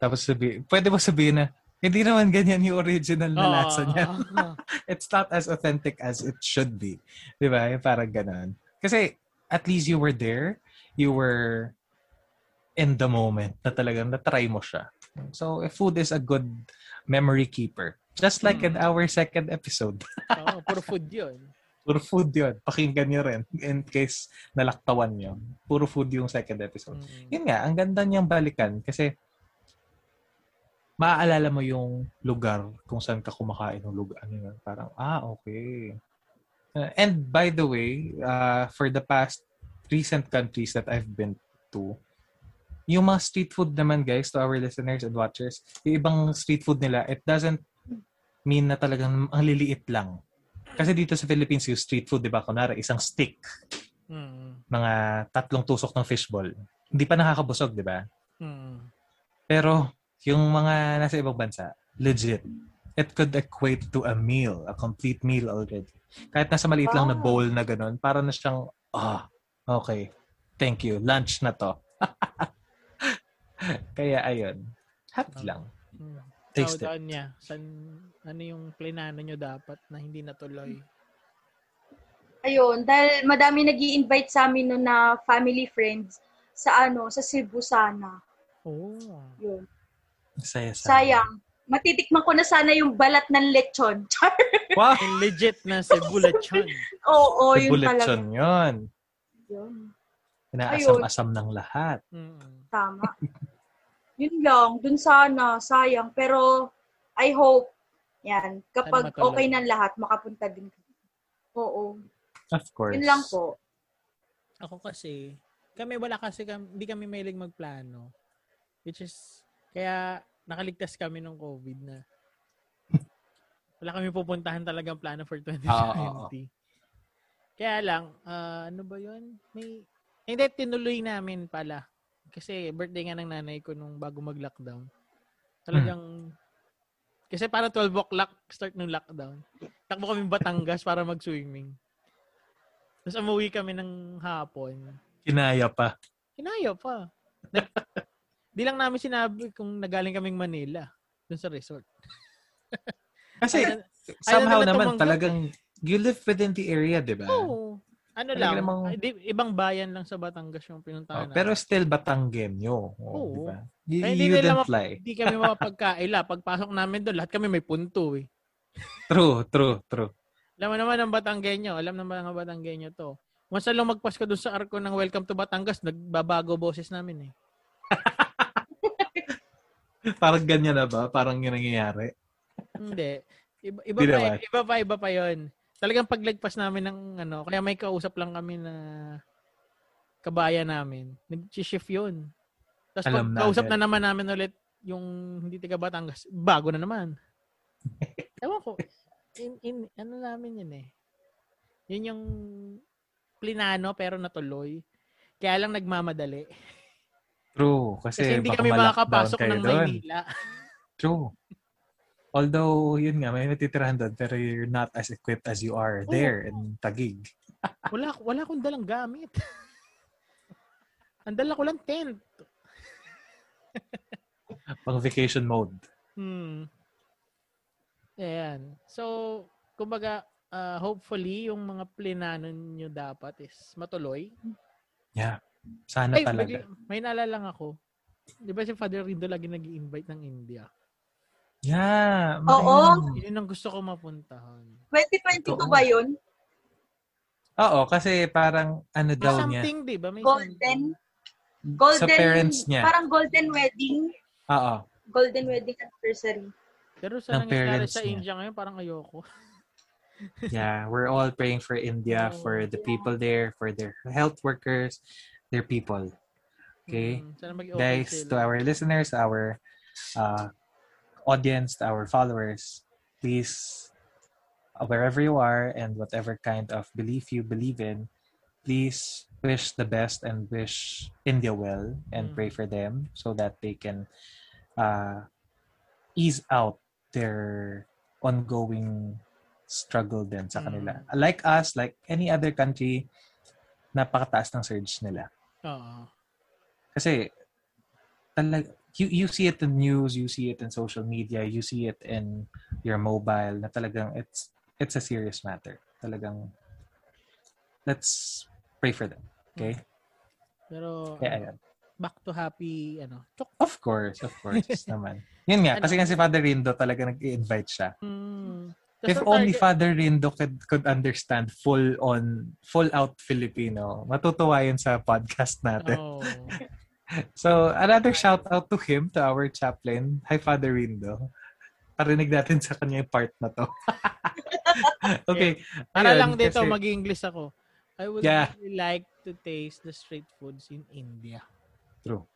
tapos sabi, pwede mo sabihin na, hindi naman ganyan yung original na lasa niya. It's not as authentic as it should be. Di ba? Parang ganon. Kasi at least you were there, you were in the moment na talagang na-try mo siya. So, if food is a good memory keeper, just like in Mm. our second episode, Oo, puro food yun. puro food yun. Pakinggan nyo rin in case nalaktawan nyo. Puro food yung second episode. Mm. Yun nga, ang ganda niyang balikan kasi maaalala mo yung lugar kung saan ka kumakain ng lugar. Ano yun? Parang, ah, okay. Uh, and by the way, uh, for the past recent countries that I've been to, yung mga street food naman guys, to our listeners and watchers, yung ibang street food nila, it doesn't mean na talagang ang liliit lang. Kasi dito sa Philippines, yung street food, di ba, kunwari, isang stick, Mm. mga tatlong tusok ng fishball. Hindi pa nakakabusog, di ba? Mm. Pero yung mga nasa ibang bansa, legit. It could equate to a meal, a complete meal already. Kahit nasa maliit lang na Ah. bowl na ganun, para na siyang, ah, okay, thank you, lunch na to. Kaya ayun, happy lang. Mm. Taste Taste niya. San, ano yung plinano nyo dapat na hindi natuloy? Ayun, dahil madami nag invite sa amin no na family friends sa ano, sa Cebu sana. Oh. Yun. Saya sana. Sayang. Matitikman ko na sana yung balat ng lechon. Char. Wow! Yung legit na Cebu lechon. Oo, The yun bullet talaga. yun yun. Yun. Inaasam-asam ng lahat. Mm. Tama. yun lang, dun sana, sayang. Pero, I hope, yan, kapag Sana matuloy. okay na lahat, makapunta din. Oo. Of course. Yun lang po. Ako kasi, kami wala kasi kami, hindi kami mailing magplano. Which is, kaya nakaligtas kami ng COVID na wala kami pupuntahan talagang plano for 2020. Oo, oo, oo. Kaya lang, ah, ano ba yun? May, hindi, tinuloy namin pala. Kasi birthday nga ng nanay ko nung bago mag-lockdown. Talagang, kasi para 12 o'clock start ng lockdown. Takbo kami Batangas para mag-swimming. Tapos umuwi kami ng hapon. Kinaya pa. Hinaya pa. Nag- Di lang namin sinabi kung nagaling kaming Manila dun sa resort. Kasi Ayaw- somehow nila naman tumanggap. talagang you live within the area, di ba? Oo. Ano Talaga lang, namang- ay, di- ibang bayan lang sa Batangas yung Oh, pinuntahan namin. pero still Batanggenyo. Oh, Oo. di ba? You, you didn't map- fly. Hindi kami mapapagkaila. Pagpasok namin doon, lahat kami may punto eh. True, true, true. Alam naman ang Batanggenyo. Alam naman ang Batanggenyo to. Once na lumagpas ka doon sa arko ng Welcome to Batangas, nagbabago boses namin eh. Parang ganyan na ba? Parang yun nangyayari. Hindi. Iba, iba, Di pa, naman. iba pa, iba pa yun. Talagang paglagpas namin ng ano, kaya may kausap lang kami na kabayan namin. Nag-shift yun. Tapos pag na kausap na naman namin ulit yung hindi taga Batangas, bago na naman. Ewan ko. In, in, ano namin yun eh. Yun yung plinano pero natuloy. Kaya lang nagmamadali. True. Kasi, Kasi hindi kami makakapasok ng doon. Maynila. True. Although, yun nga, may natitirahan doon, pero you're not as equipped as you are there in Taguig. Wala, wala akong dalang gamit. Ang dala ko lang tent. Pang vacation mode. Hmm. Ayan. So, kumbaga, ah, hopefully, yung mga plinano nyo dapat is matuloy. Yeah. Sana Ay, talaga. bigla- may naalala lang ako. Di ba si Father Rindo lagi nag invite ng India? Yeah. Oo. man. Yun ang gusto ko mapuntahan. 2022 Totoo. ba yun? Oo, kasi parang ano May daw niya. something, di ba? May Golden? something. Golden, Sa parents niya. Parang golden wedding. Oo. Golden wedding anniversary. Pero sa Ng nangyayari sa niya. India ngayon, parang ayoko. Yeah, we're all praying for India, Oh, for the yeah. people there, for their health workers, their people. Okay? Hmm, mag-okay Guys, sila. to our listeners, our uh, audience, to our followers, please, wherever you are and whatever kind of belief you believe in, please wish the best and wish India well and Mm. pray for them so that they can uh, ease out their ongoing struggle din sa kanila. Like us, like any other country, napakataas ng surge nila. Oo. Kasi, talag, you, you see it in news, you see it in social media, you see it in your mobile, na talagang it's it's a serious matter. Talagang, let's pray for them. Okay? Pero, Kaya, ano, ayan. back to happy, ano, chok. Of course, of course naman. Yun nga, kasi nga si Father Rindo talaga nag-invite siya. Hmm. If only target- Father Rindo could, could understand full on, full out Filipino, matutuwa yun sa podcast natin. Oh. So, another shout out to him, to our chaplain. Hi, Father Rindo. Parinig natin sa kanya yung part na to. okay. Para ayun, lang dito, kasi- mag-English ako. I would Yeah. really like to taste the street foods in India. True.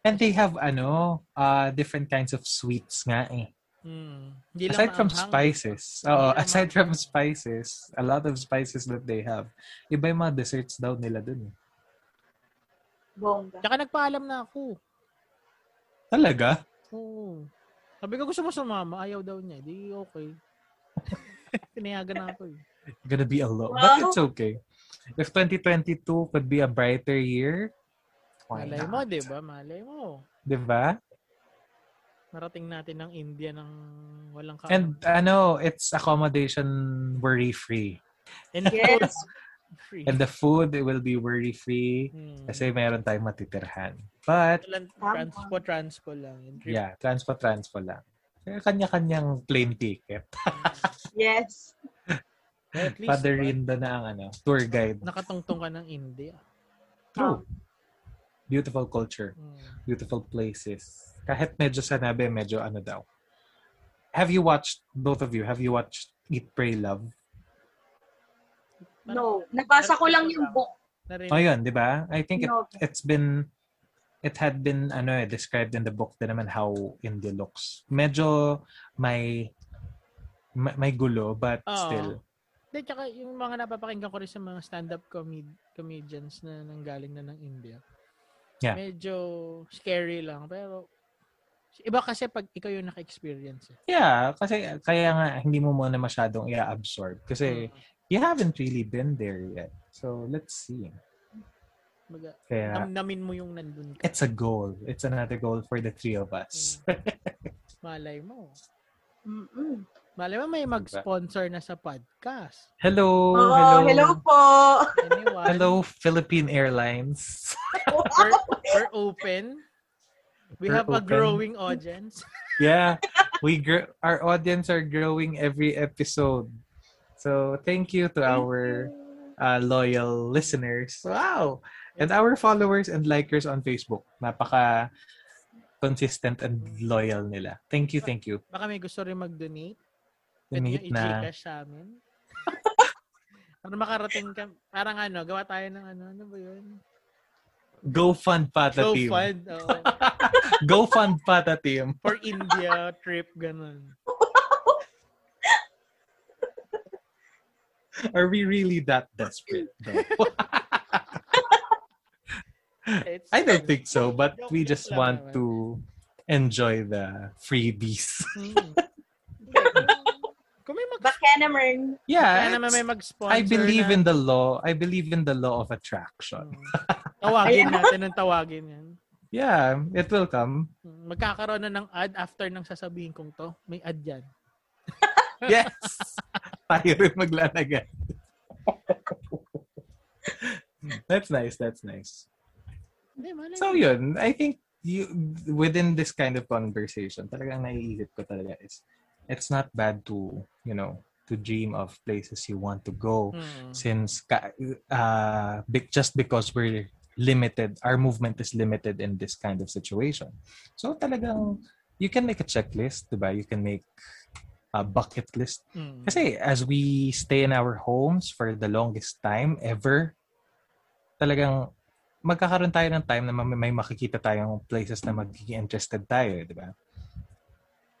And they have, ano, uh, different kinds of sweets nga eh. Lang Aside from maanghang. spices. Oo, aside from spices, a lot of spices that they have. Iba yung mga desserts daw nila dun. Bongga. Tsaka nagpaalam na ako. Talaga? Oo. Sabi ko gusto mo sumama, ayaw daw niya. Di okay. Pinayagan na ako eh. Gonna be alone. Wow. But it's okay. If 2022 could be a brighter year, why Malay not? mo, di ba? Malay mo. Diba? Narating natin ng India ng walang ka And ano, it's accommodation worry-free. And Yes. Free. And the food it will be worry-free Hmm. kasi meron tayong matitirhan. But, transpo, transpo lang. Yeah, transpo-transpo lang. Kaya Kanya-kanyang plane ticket. Yes. At least, Father ba, Rindo na ang ano, tour guide. nakatungtong ka ng India. True. Beautiful culture. Hmm. Beautiful places. Kahit medyo sanabi, medyo ano daw. Have you watched, both of you, have you watched Eat, Pray, Love? No. Nabasa ko lang yung book. Narinig. Oh, yun, di ba? I think it, No. it's been, it had been, ano eh, described in the book din naman how India looks. Medyo may, may, may gulo, but Oo. still. Hindi, tsaka yung mga napapakinggan ko rin sa mga stand-up comed- comedians na nanggaling na ng India. Yeah. Medyo scary lang. Pero, iba kasi pag ikaw yung naka-experience. Eh. Yeah, kasi kaya nga hindi mo muna masyadong i-absorb kasi you haven't really been there yet. So, let's see. Baga, Kaya, namnamin mo yung nandun ka. it's a goal. It's another goal for the three of us. Malay mo. Mm-mm. Malay mo may mag-sponsor na sa podcast. Hello, Oh, hello. hello po. Anyone? Hello, Philippine Airlines. We're, we're open. We We're have a open. growing audience. yeah, we gr- our audience are growing every episode. So, thank you to our uh, loyal listeners. Wow. And our followers and likers on Facebook. Napaka consistent and loyal nila. Thank you, thank you. Baka may gusto rin mag-donate. Donate na. i-gcash sa amin. Para makarating ka, parang ano, gawa tayo ng ano, ano ba yun? Go fund Pata Go team. fund. oo. Go fund Pata team. for India trip, ganun. Are we really that desperate? I don't think so, but we just want naman. to enjoy the freebies. Hmm. Kung may mag- Baka naman. Yeah, naman may mag-sponsor I believe na, in the law. I believe in the law of attraction. Hmm. Tawagin natin ng tawagin yan. Yeah, it will come. Hmm. Magkakaroon na ng ad after nang sasabihin kong to. May ad yan. Yes. Tayo rin maglalagay. that's nice. That's nice. So yun, I think you within this kind of conversation, talagang naiisip ko talaga is it's not bad to, you know, to dream of places you want to go Hmm. since ka, uh, just because we're limited, our movement is limited in this kind of situation. So talagang you can make a checklist, 'di ba? You can make a bucket list. Hmm. Kasi as we stay in our homes for the longest time ever, talagang magkakaroon tayo ng time na may makikita tayong places na magiging interested tayo, di ba?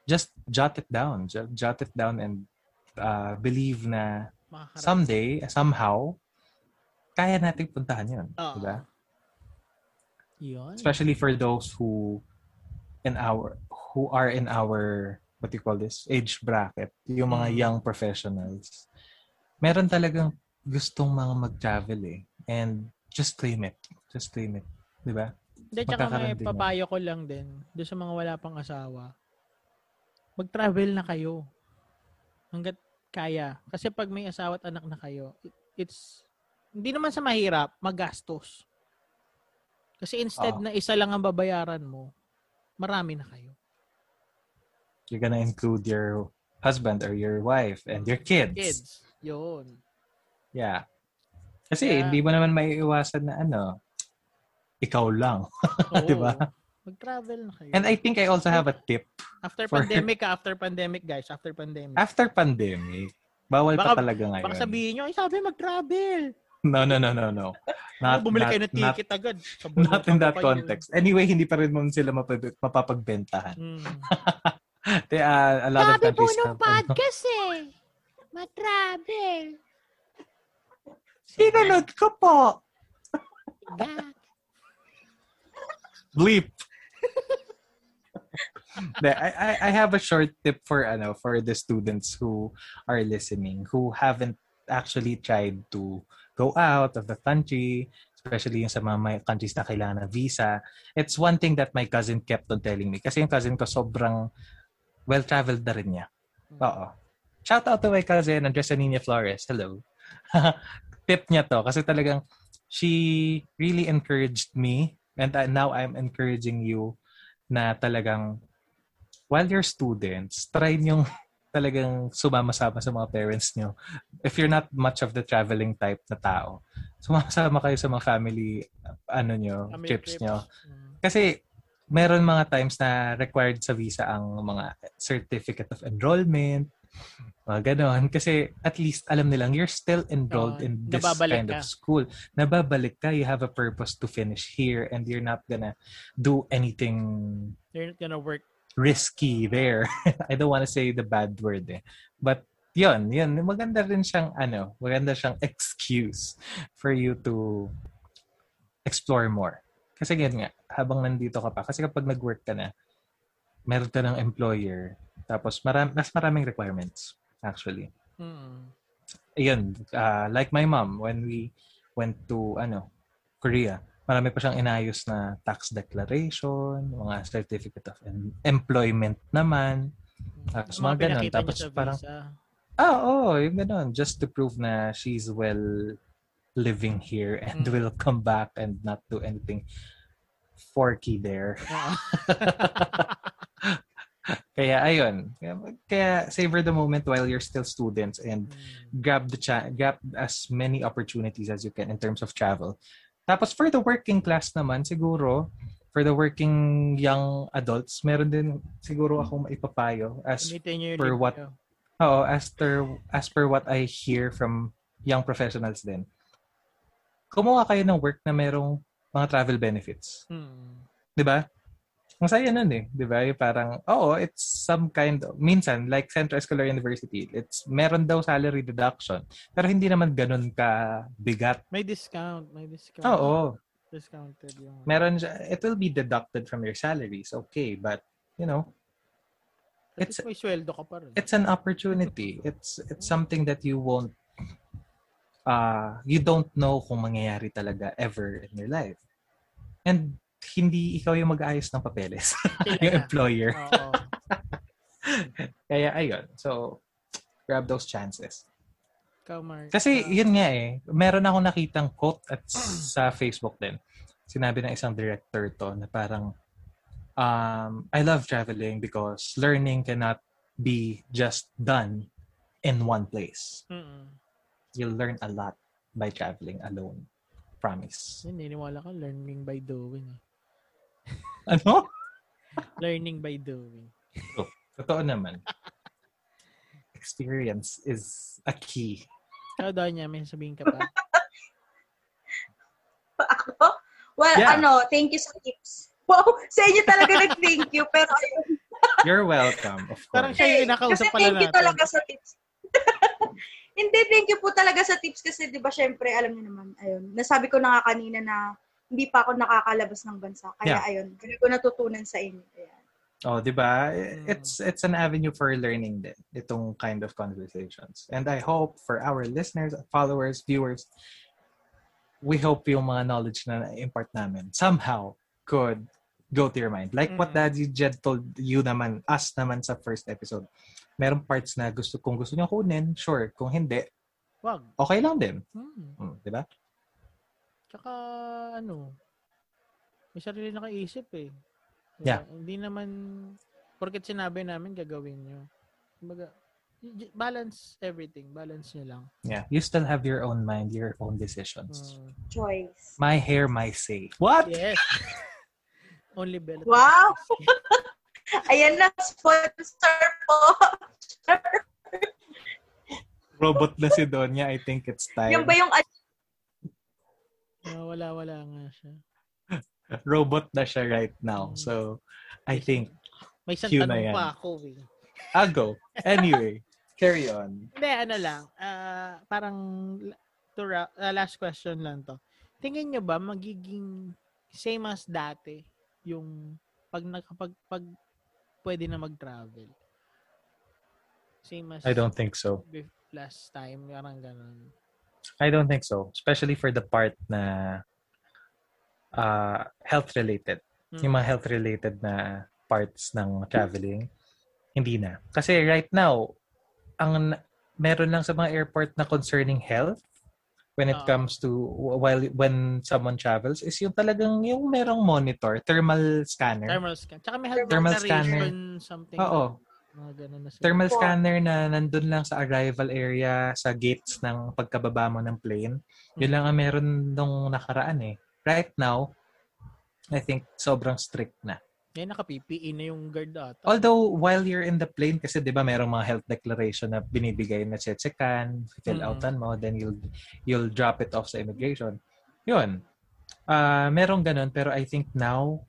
Just jot it down. Jot, it down and uh, believe na someday, somehow, kaya nating puntahan yun. Oo. Di ba? Yun. Especially for those who in our who are in our what you call this age bracket, yung mga Mm. young professionals. Meron talagang gustong mga mag-travel eh. And just claim it. Just claim it. 'Di ba? Hindi, tsaka may papayo ko lang din doon sa mga wala pang asawa. Mag-travel na kayo. Hanggat kaya. Kasi pag may asawa at anak na kayo, it- it's, hindi naman sa mahirap, magastos. Kasi instead Oo. na isa lang ang babayaran mo, marami na kayo. You're gonna include your husband or your wife and your kids. Kids. Yun. Yeah. Kasi Kaya- hindi mo naman may iwasan na ano, ikaw lang. Oo. Diba? Mag-travel na kayo. And I think I also have a tip. after for- pandemic, after pandemic, guys. After pandemic. After pandemic, bawal Baka- pa talaga ngayon. Baka sabihin nyo, ay sabi mag-travel. No, no, no, no, no. Not, Bumili not, kayo ng not, ticket agad. Sa not in that pa yun. context. Anyway, hindi pa rin mo sila mapag- mapapagbentahan. Hmm. They, uh, a lot of Sabi po countries nung have, ano, podcast eh. Matravel. Sinunod ko po. Ga- Bleep. I, I, I have a short tip for ano for the students who are listening who haven't actually tried to go out of the country, especially yung sa mga may countries na kailangan ng visa. It's one thing that my cousin kept on telling me. Kasi yung cousin ko sobrang well-traveled na rin niya. Oo. Shout out to my cousin, Andres Anina Flores. Hello. Tip niya to kasi talagang she really encouraged me and uh, now I'm encouraging you na talagang while you're students, try niyong talagang sumama-sama sa mga parents niyo. If you're not much of the traveling type na tao, sumama-sama kayo sa mga family ano niyo, Family trips niyo. Hmm. Kasi meron mga times na required sa visa ang mga certificate of enrollment, mga ganon. Kasi at least alam nilang you're still enrolled Oo, in this kind ka. of school. Nababalik ka, you have a purpose to finish here and you're not gonna do anything They're not gonna work. risky there. I don't want to say the bad word eh. But yun, yun, maganda rin siyang ano, maganda siyang excuse for you to explore more. Kasi yun nga, habang nandito ka pa, kasi kapag nag-work ka na, meron ka ng employer, tapos maram, mas maraming requirements, actually. Hmm. Ayun, uh, like my mom, when we went to, ano, Korea, marami pa siyang inayos na tax declaration, mga certificate of em- employment naman. Tapos Yung mga ganun. Tapos parang, ah, oo, yung ganun. Just to prove na she's well living here and Mm. will come back and not do anything forky there. Oo. Kaya ayun. Kaya, savor the moment while you're still students and Hmm. grab the cha- grab as many opportunities as you can in terms of travel. Tapos for the working class naman siguro for the working young adults, meron din siguro akong maipapayo as per what-. Oo, as per, as per what I hear from young professionals din. Kumuha kayo ng work na merong mga travel benefits. Hmm. 'Di ba? Masaya nun eh, 'di ba? Parang oo, it's some kind of minsan like Central Escolar University, it's meron daw salary deduction, pero hindi naman ganun ka bigat. May discount. May discount. Oo, Discounted yung... meron siya, it will be deducted from your salaries. Okay, but you know, it's- may sweldo ka pa rin. it's an opportunity. It's it's something that you won't uh you don't know kung mangyayari talaga ever in your life. And hindi ikaw yung mag-aayos ng papeles, yung employer. Kaya ayun. So grab those chances. Ikaw, Mark. Kasi Ah, yun nga eh, meron akong nakitang quote at sa Facebook din. Sinabi ng isang director to na parang um, I love traveling because learning cannot be just done in one place. mm-mm. You'll learn a lot by traveling alone. Promise. Yun, niniwala ka, learning by doing. eh. Ano? Learning by doing. Totoo naman. Experience is a key. Ikaw daw niya, may sabihin ka pa. Ako? Well, Yeah. ano, thank you sa tips. Wow, sa inyo talaga nag-thank you. Pero ayun, You're welcome, of Parang course. siya yung inakausap kasi pala thank you natin. talaga sa tips. Hindi, thank you po talaga sa tips kasi di ba syempre, alam niyo naman, ayun, nasabi ko na nga kanina na hindi pa ako nakakalabas ng bansa. Kaya Yeah. ayun, kaya ko natutunan sa inyo. Ayan. Oh, 'di ba? Mm. It's it's an avenue for learning din itong kind of conversations. And I hope for our listeners, followers, viewers, we hope yung mga knowledge na impart namin somehow could go to your mind. Like what Mm. Daddy Jed told you naman, us naman sa first episode. Merong parts na gusto kung gusto niyo kunin, sure. Kung hindi, Wag. okay lang din. Hmm. Mm, 'di ba? Tsaka, ano, may sarili na kaisip eh. Yeah. Hindi naman, porket sinabi namin, gagawin nyo. Kumbaga, balance everything. Balance nyo lang. Yeah. You still have your own mind, your own decisions. Mm. Choice. My hair, my say. What? yes. Only Bella. Wow! Ayan na, sponsor po. Robot na si Donya. I think it's time. Yan ba yung Ah, wala, wala nga siya. robot na siya right now. So, I think, May isang na tanong yan. pa ako eh. I'll go. Anyway, carry on. Hindi, ano lang. ah, parang, to ra- ah, last question lang to. Tingin nyo ba magiging same as dati yung pag nakapag pag pwede na mag-travel? Same as I don't think so. last time, parang ganun. I don't think so. Especially for the part na uh, health-related. Hmm. Yung mga health-related na parts ng traveling, hindi na. Kasi right now, ang meron lang sa mga airport na concerning health when it Oo. comes to while when someone travels is yung talagang yung merong monitor, thermal scanner. Thermal scan. Tsaka may Thermal declaration something. Oo. Mga ganun na. Thermal Wow. scanner na nandun lang sa arrival area, sa gates ng pagkababa mo ng plane. Yun lang ang meron nung nakaraan eh. Right now, I think sobrang strict na. Yan, naka-PPE na yung guard ata. Although, while you're in the plane, kasi di ba merong mga health declaration na binibigay na chechekan, fill Mm. outan mo, then you'll you'll drop it off sa immigration. Yun. Ah, merong ganun, pero I think now,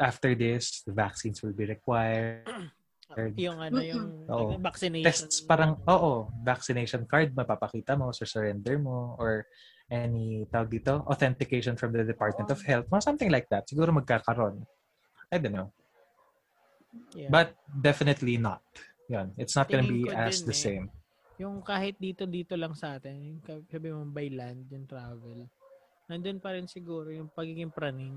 after this, the vaccines will be required. Yung ano, yung Oo. vaccination. Tests parang, oo, vaccination card, mapapakita mo, sa surrender mo, or any, tawag dito, authentication from the Department of Health, mga something like that. Siguro magkakaroon. I don't know. Yeah. But definitely not. Yun. It's not gonna be Tingin ko as the eh. same. yung kahit dito-dito lang sa atin, yung sabi mo by land, yung travel, nandun pa rin siguro yung pagiging praning.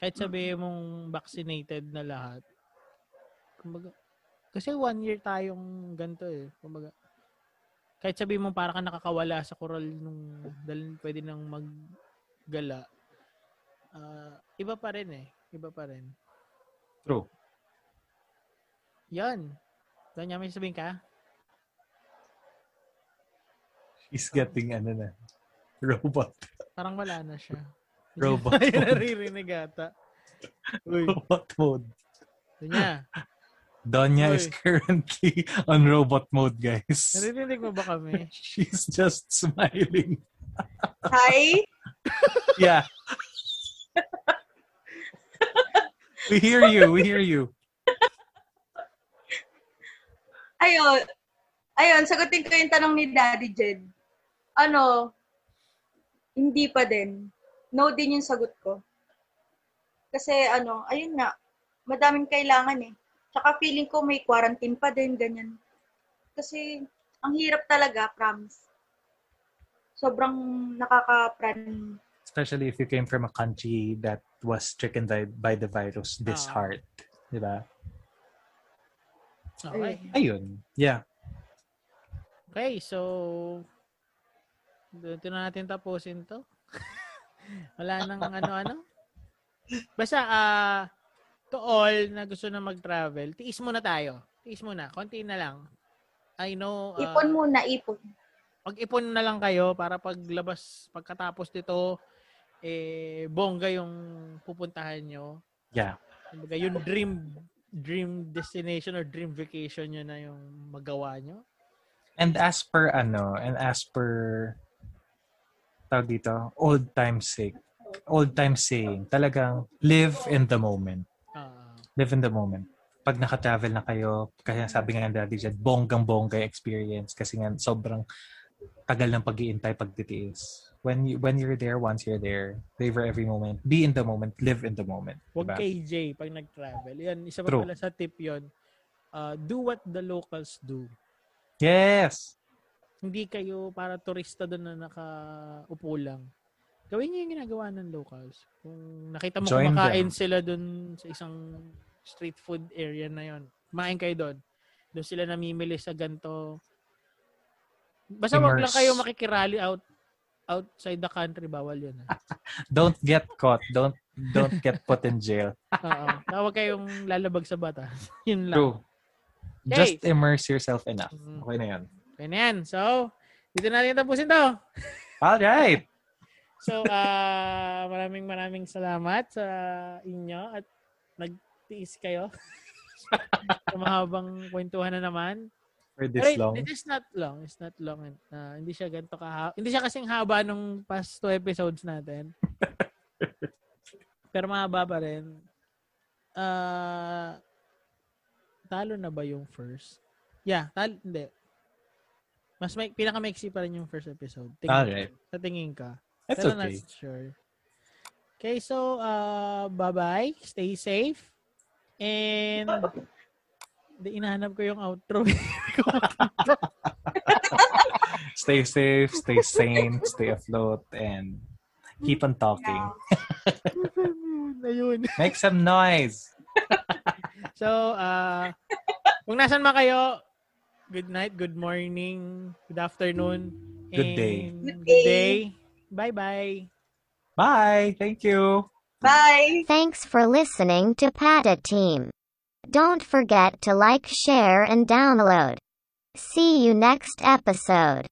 Kahit sabi mong vaccinated na lahat, kumbaga, kasi one year tayong ganito eh. Kumbaga, kahit sabi mo para ka nakakawala sa koral nung dahil pwede nang maggala, ah, iba pa rin eh. Iba pa rin. True. Yan. Doon may sabihin ka? He's getting ano na. Robot. Parang wala na siya. Robot Hindi naririnig ata. Uy, Robot mode. yun niya. Donya is Uy. currently on robot mode, guys. Naririnig mo ba kami? She's just smiling. Hi? Yeah. we hear you. We hear you. Ayun. Ayun, sagutin ko yung tanong ni Daddy Jed. Ano, hindi pa din. No din yung sagot ko. Kasi ano, ayun nga, madaming kailangan eh. Tsaka feeling ko may quarantine pa din, ganyan. Kasi, ang hirap talaga, promise. Sobrang nakaka-pran. Especially if you came from a country that was stricken by, by the virus this Ah. hard. Diba? Okay. Ayun. Yeah. Okay, so dito na natin tapusin to. Wala nang ano-ano. Basta, ah, to all na gusto na mag-travel, tiis muna tayo. Tiis muna. Konti na lang. I know, ah, Ipon muna, ipon. mag-ipon na lang kayo para paglabas, pagkatapos dito, eh, bongga yung pupuntahan nyo. Yeah. Kumbaga, yung dream dream destination or dream vacation nyo na yung magawa nyo. And as per ano, and as per tawag dito, old time sake, old time saying, talagang live in the moment. Ah, Live in the moment. Pag naka-travel na kayo, kaya sabi nga ng daddy dyan, bonggang-bongga experience kasi nga sobrang tagal ng pag-iintay, pagtitiis. When you, when you're there, once you're there, savor every moment. Be in the moment. Live in the moment. Huwag Diba? KJ pag nag-travel. Yan, isa pa True. pala sa tip yon. Uh, do what the locals do. Yes! Hindi kayo para turista doon na nakaupo lang. Gawin niyo yung ginagawa ng locals. Kung nakita mo Join kumakain them. sila doon sa isang street food area na yon, kumain kayo doon. Doon sila namimili sa ganto. Basta wag lang Immerse. kayo makikirally out outside the country bawal yun. ha? Don't get caught. Don't don't get put in jail. Oo. Tawag kayong lalabag sa batas. yun lang. True. Okay. Just immerse yourself enough. Mhm. Okay na yan. Okay na yan. So, dito natin tapusin to. Alright! So, ah maraming maraming salamat sa inyo at nagtiis kayo sa mahabang kwentuhan na naman. For this Pero long. It is not long. It's not long. Uh, hindi siya ganito ka Hindi siya kasing haba nung past two episodes natin. Pero mahaba pa rin. Ah talo na ba yung first? Yeah, tal hindi. Mas may pinaka-maiksi pa rin yung first episode. Tingin, Alright. Sa tingin ka. That's Pero okay. not sure. Okay, so uh bye-bye. Stay safe. And di inahanap ko yung outro. Stay safe, stay sane, stay afloat, and keep on talking. Ayun. Make some noise. So, uh, kung nasan man kayo, good night, good morning, good afternoon, Good day. Good Good day. Day. Bye-bye. Bye. Thank you. Bye! Thanks for listening to Pata Team. Don't forget to like, share, and download. See you next episode.